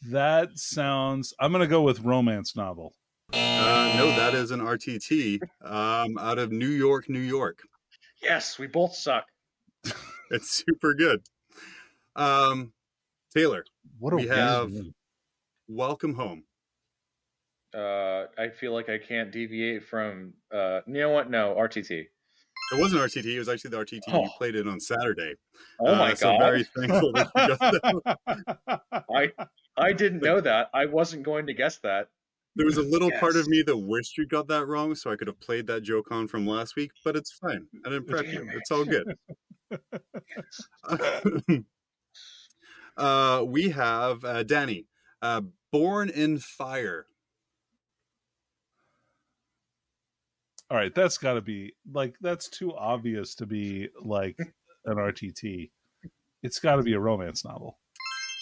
That sounds. I'm gonna go with romance novel. Uh, no, that is an RTT um, out of New York, New York. Yes, we both suck. (laughs) It's super good. Um, Taylor, What a We have- name. welcome home. Uh, I feel like I can't deviate from. Uh, you know what? No, RTT. It wasn't RTT. It was actually the RTT you Oh. played it on Saturday. Oh my Uh, so god! very thankful that you got that. (laughs) I I didn't know that. I wasn't going to guess that. There was a (laughs) little part of me that wished you got that wrong, so I could have played that joke on from last week. But it's fine. I didn't prep you. It. (laughs) It's all good. (laughs) uh, we have uh, Danny, uh, Born in Fire. All right, that's got to be like that's too obvious to be like an RTT. It's got to be a romance novel.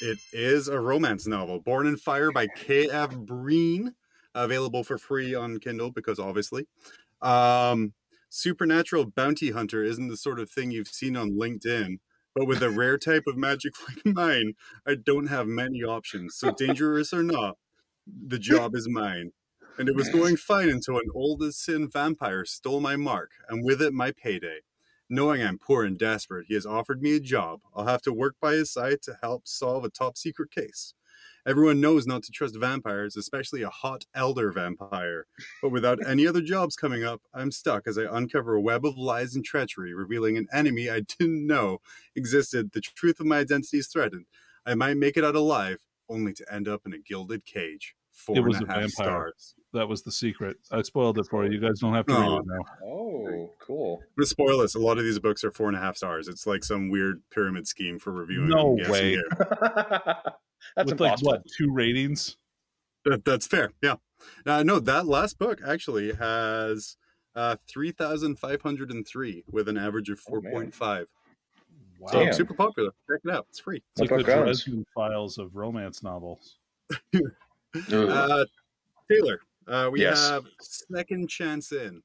It is a romance novel, Born in Fire by K.F. Breene, available for free on Kindle because obviously. Um, Supernatural Bounty Hunter isn't the sort of thing you've seen on LinkedIn, but with a rare type of magic (laughs) like mine, I don't have many options. So, dangerous or not, the job is mine. And it was (laughs) going fine until an old as sin vampire stole my mark, and with it, my payday. Knowing I'm poor and desperate, he has offered me a job. I'll have to work by his side to help solve a top secret case. Everyone knows not to trust vampires, especially a hot elder vampire. But without any other jobs coming up, I'm stuck as I uncover a web of lies and treachery, revealing an enemy I didn't know existed. The truth of my identity is threatened. I might make it out alive, only to end up in a gilded cage. Four It was and a a half vampire. stars. That was the secret. I spoiled it for you. You guys don't have to read it now. Oh, cool. I'm gonna spoil this. A lot of these books are four and a half stars. It's like some weird pyramid scheme for reviewing. No way. (laughs) That's With like what two ratings? That, that's fair. Yeah. Uh, no, that last book actually has uh, 3,503 with an average of Oh, 4.5. Wow, so Damn. super popular. Check it out. It's free. it's like the book owns? Dresden Files of romance novels. (laughs) Ugh. Uh, Taylor, uh, we Yes. have Second Chance In.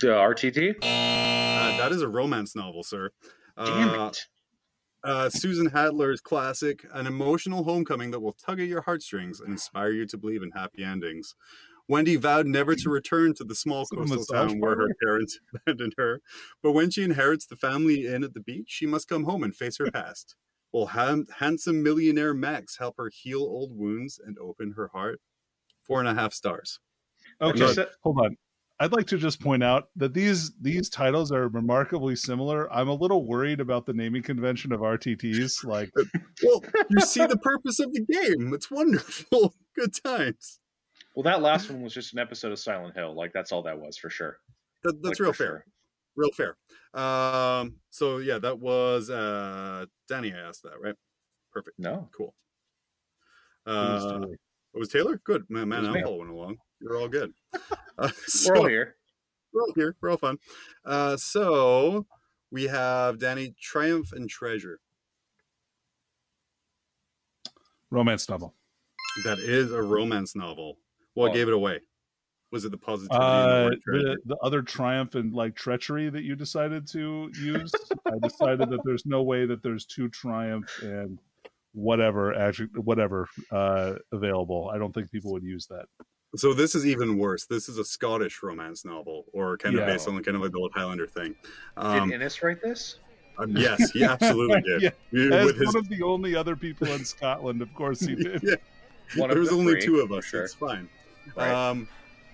the RTT. Uh, that is a romance novel, sir. Damn Uh, it! uh, Susan Hatler's classic, an emotional homecoming that will tug at your heartstrings and inspire you to believe in happy endings. Wendy vowed never to return to the small Is it a coastal town where her parents (laughs) abandoned her, but when she inherits the family inn at the beach, she must come home and face her past. Will han- handsome millionaire Max help her heal old wounds and open her heart? Four and a half stars. Okay, Just a- hold on. I'd like to just point out that these these titles are remarkably similar. I'm a little worried about the naming convention of RTTs. Like, (laughs) Well, you see the purpose of the game. It's wonderful. (laughs) Good times. well, that last one was just an episode of Silent Hill. Like that's all that was for sure. That, that's Like, real for fair. Real fair. Um, so yeah, that was uh Danny. I asked that, right? Perfect. No. Cool. it was Uh, it was Taylor. Good man. man was I'm me. following along. You're all good. (laughs) Uh, (laughs) We're all here. We're all here. We're all fun. Uh, so we have Danny Triumph and Treasure. romance novel. That is a romance novel. What Oh. gave it away? Was it the positivity? the Uh, word the, the other triumph and like treachery that you decided to use. I decided that there's no way that there's two triumph and whatever actually whatever uh, available. I don't think people would use that. So this is even worse. This is a Scottish romance novel, or kind of Yeah. based on kind of like the old Highlander thing. Did Um, Innes write this? um, yes, he absolutely (laughs) did. Yeah, As with his, one of the only other people in Scotland, of course he (laughs) did. yeah, One of there was the only three, two of us. Sure. It's fine. Right. Um,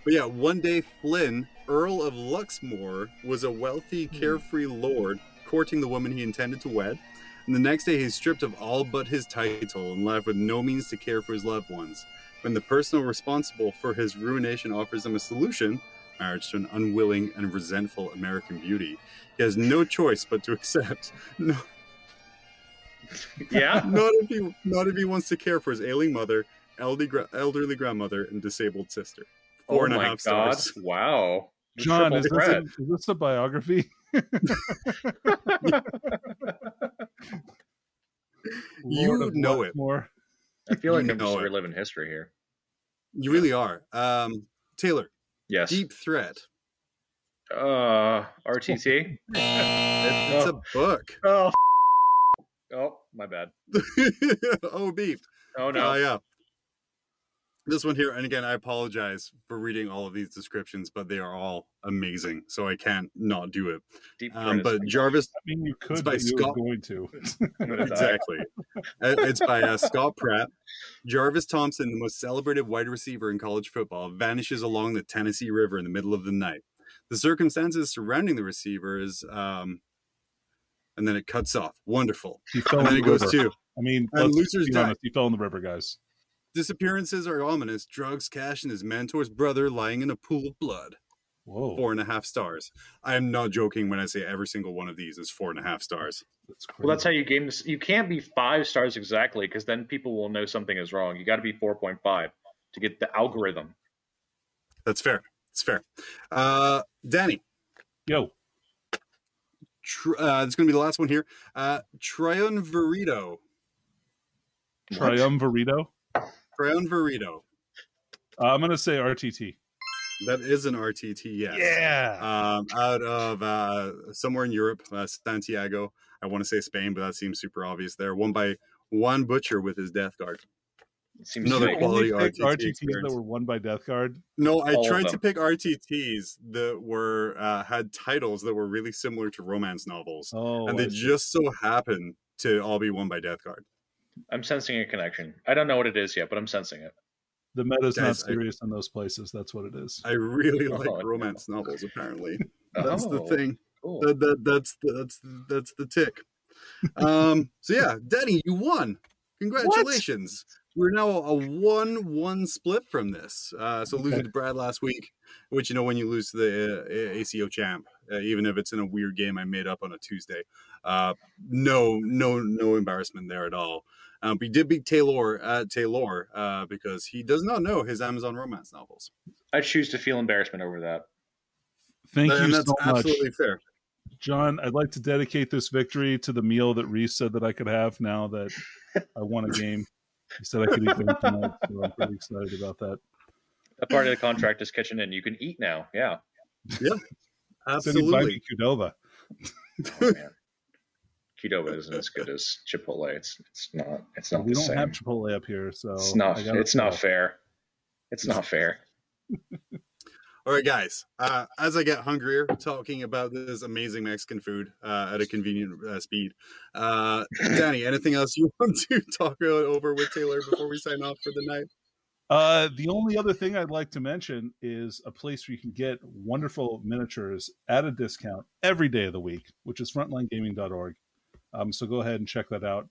but yeah, one day Flynn, Earl of Luxmore, was a wealthy, Hmm. carefree lord courting the woman he intended to wed. And the next day, he's stripped of all but his title and left with no means to care for his loved ones. When the person responsible for his ruination offers him a solution, marriage to an unwilling and resentful American beauty, he has no choice but to accept. (laughs) No, Yeah. (laughs) not if he not if he wants to care for his ailing mother, elderly, elderly grandmother, and disabled sister. Four oh and a my God. stars. Wow. The John, is this, a, threat. is this a biography? (laughs) You know it. More. I feel like You I'm just know it. reliving history here. You really are. Um, Taylor, Yes. Deep Threat. Uh, RTT. It- it's a book. (laughs) Oh. Oh, my bad. (laughs) oh, beef. Oh no. Uh, yeah. This one here, and again, I apologize for reading all of these descriptions, but they are all amazing, so I can't not do it. Deep Um, but Jarvis, I mean, you could, by but Scott- going to. I'm gonna die. exactly. Uh, it's by uh, Scott Pratt. Jarvis Thompson, the most celebrated wide receiver in college football, vanishes along the Tennessee River in the middle of the night. The circumstances surrounding the receiver is, um, and then it cuts off. Wonderful. He fell And in then the it goes river. to I mean, and let's losers be honest. He fell in the river, guys. Disappearances are ominous. Drugs, cash, and his mentor's brother lying in a pool of blood. Whoa, Four and a half stars. I am not joking when I say every single one of these is four and a half stars. that's crazy. Well, that's how you game this. You can't be five stars exactly because then people will know something is wrong. You got to be 4.5 to get the algorithm. That's fair. It's fair. Uh, Danny, Yo, tr- uh, it's going to be the last one here. Uh, Triumvirito. Triumvirito. Triumvirito. Uh, I'm gonna say RTT. That is an RTT, yes. Yeah. Um, out of uh, somewhere in Europe, uh, Santiago. I want to say Spain, but that seems super obvious there. Won by Juan Butcher with his Death Guard. Seems Another fake. quality Only RTT RTTs experience. that were won by Death Guard. No, I All tried to pick RTTs that were uh, had titles that were really similar to romance novels, Oh, and they see. just so happened to all be won by Death Guard. I'm sensing a connection. I don't know what it is yet, but I'm sensing it. the meta's not Guys, I- serious in those places. That's what it is. I really (laughs) like Oh, no. romance novels. Apparently, (laughs) that's the Oh, thing. cool. That, that that's the, that's that's the tick. (laughs) Um. So yeah, Danny, you won. Congratulations. We're now a one-one split from this. Uh, so losing Okay. to Brad last week, which you know when you lose to the uh, ACO champ, uh, even if it's in a weird game I made up on a Tuesday, uh, no, no, no embarrassment there at all. Um, we did beat Taylor uh, Taylor uh, because he does not know his Amazon romance novels, I choose to feel embarrassment over that. Thank and you that's so much, absolutely fair. John. I'd like to dedicate this victory to the meal that Reese said that I could have now that I won a game. (laughs) He said I could eat them tonight, so I'm pretty excited about that. A part of the contract is kitchen in. You can eat now. Yeah. Yeah. Absolutely. me Qdoba. Oh, man. Qdoba isn't as good as Chipotle. It's it's not. It's not we the don't same. have Chipotle up here, so it's not. It's not fair. It's not fair. (laughs) All right, guys. Uh, as I get hungrier talking about this amazing Mexican food uh, at a convenient uh, speed, uh, Danny, anything else you (laughs) want to talk over with Taylor before we sign off for the night? Uh, the only other thing I'd like to mention is a place where you can get wonderful miniatures at a discount every day of the week, which is frontlinegaming.org. Um, so go ahead and check that out.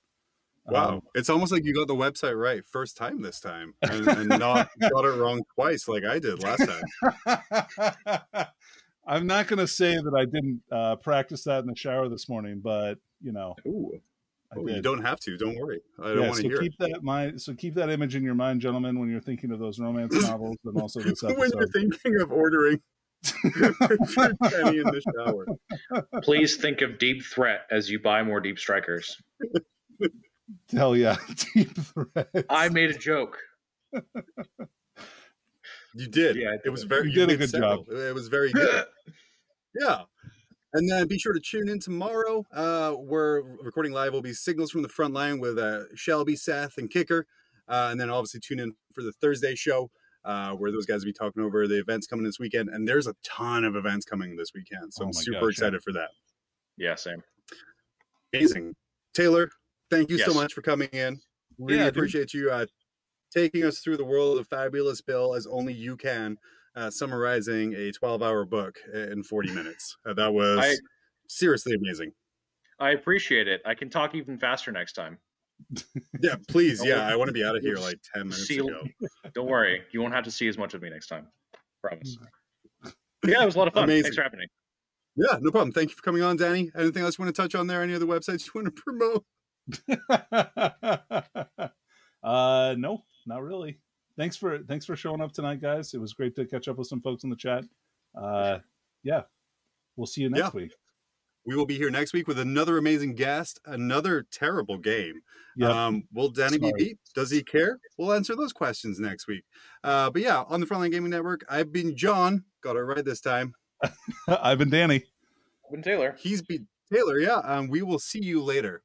Wow, Um, it's almost like you got the website right first time this time, and, and not (laughs) got it wrong twice like I did last time. (laughs) I'm not going to say that I didn't uh, practice that in the shower this morning, but you know, Ooh, oh, you don't have to. Don't worry. I don't yeah, want to so hear keep that mind. So keep that image in your mind, gentlemen, when you're thinking of those romance (laughs) novels, and also this it. when you're thinking of ordering Danny in the shower. Please think of Deep Threat as you buy more Deep Strikers. Hell yeah, (laughs) deep threats. I made a joke. You did. Yeah, I it was very. You did a good several. It was very good. (laughs) yeah. And then be sure to tune in tomorrow. Uh, we're recording live. Will be signals from the front line with uh, Shelby, Seth, and Kicker. Uh, and then obviously tune in for the Thursday show uh, where those guys will be talking over the events coming this weekend. And there's a ton of events coming this weekend, so Oh I'm super gosh, yeah. excited for that. Yeah, same. Amazing, Taylor. Thank you so much for coming in. Really Yeah, dude. appreciate you uh, taking us through the world of Fabulous Bill as only you can, uh, summarizing a 12 hour book in 40 minutes. Uh, that was I- seriously amazing. I appreciate it. I can talk even faster next time. Yeah, please. (laughs) Yeah, I want to be out of here like 10 minutes See- ago. (laughs) Don't worry, you won't have to see as much of me next time. Promise. Yeah, it was a lot of fun. Amazing. Thanks for having me. Yeah, no problem. Thank you for coming on, Danny. Anything else you want to touch on there? Any other websites you want to (laughs) promote? (laughs) uh, no, not really. Thanks for thanks for showing up tonight, guys. It was great to catch up with some folks in the chat. Uh, yeah, we'll see you next Yeah. week. We will be here next week with another amazing guest, another terrible game. Yeah, Um, will Danny be beat? Does he care? We'll answer those questions next week. Uh, but yeah, on the Frontline Gaming Network, I've been John. Got it right this time. (laughs) I've been Danny. I've been Taylor. He's been Taylor. Yeah. Um, we will see you later.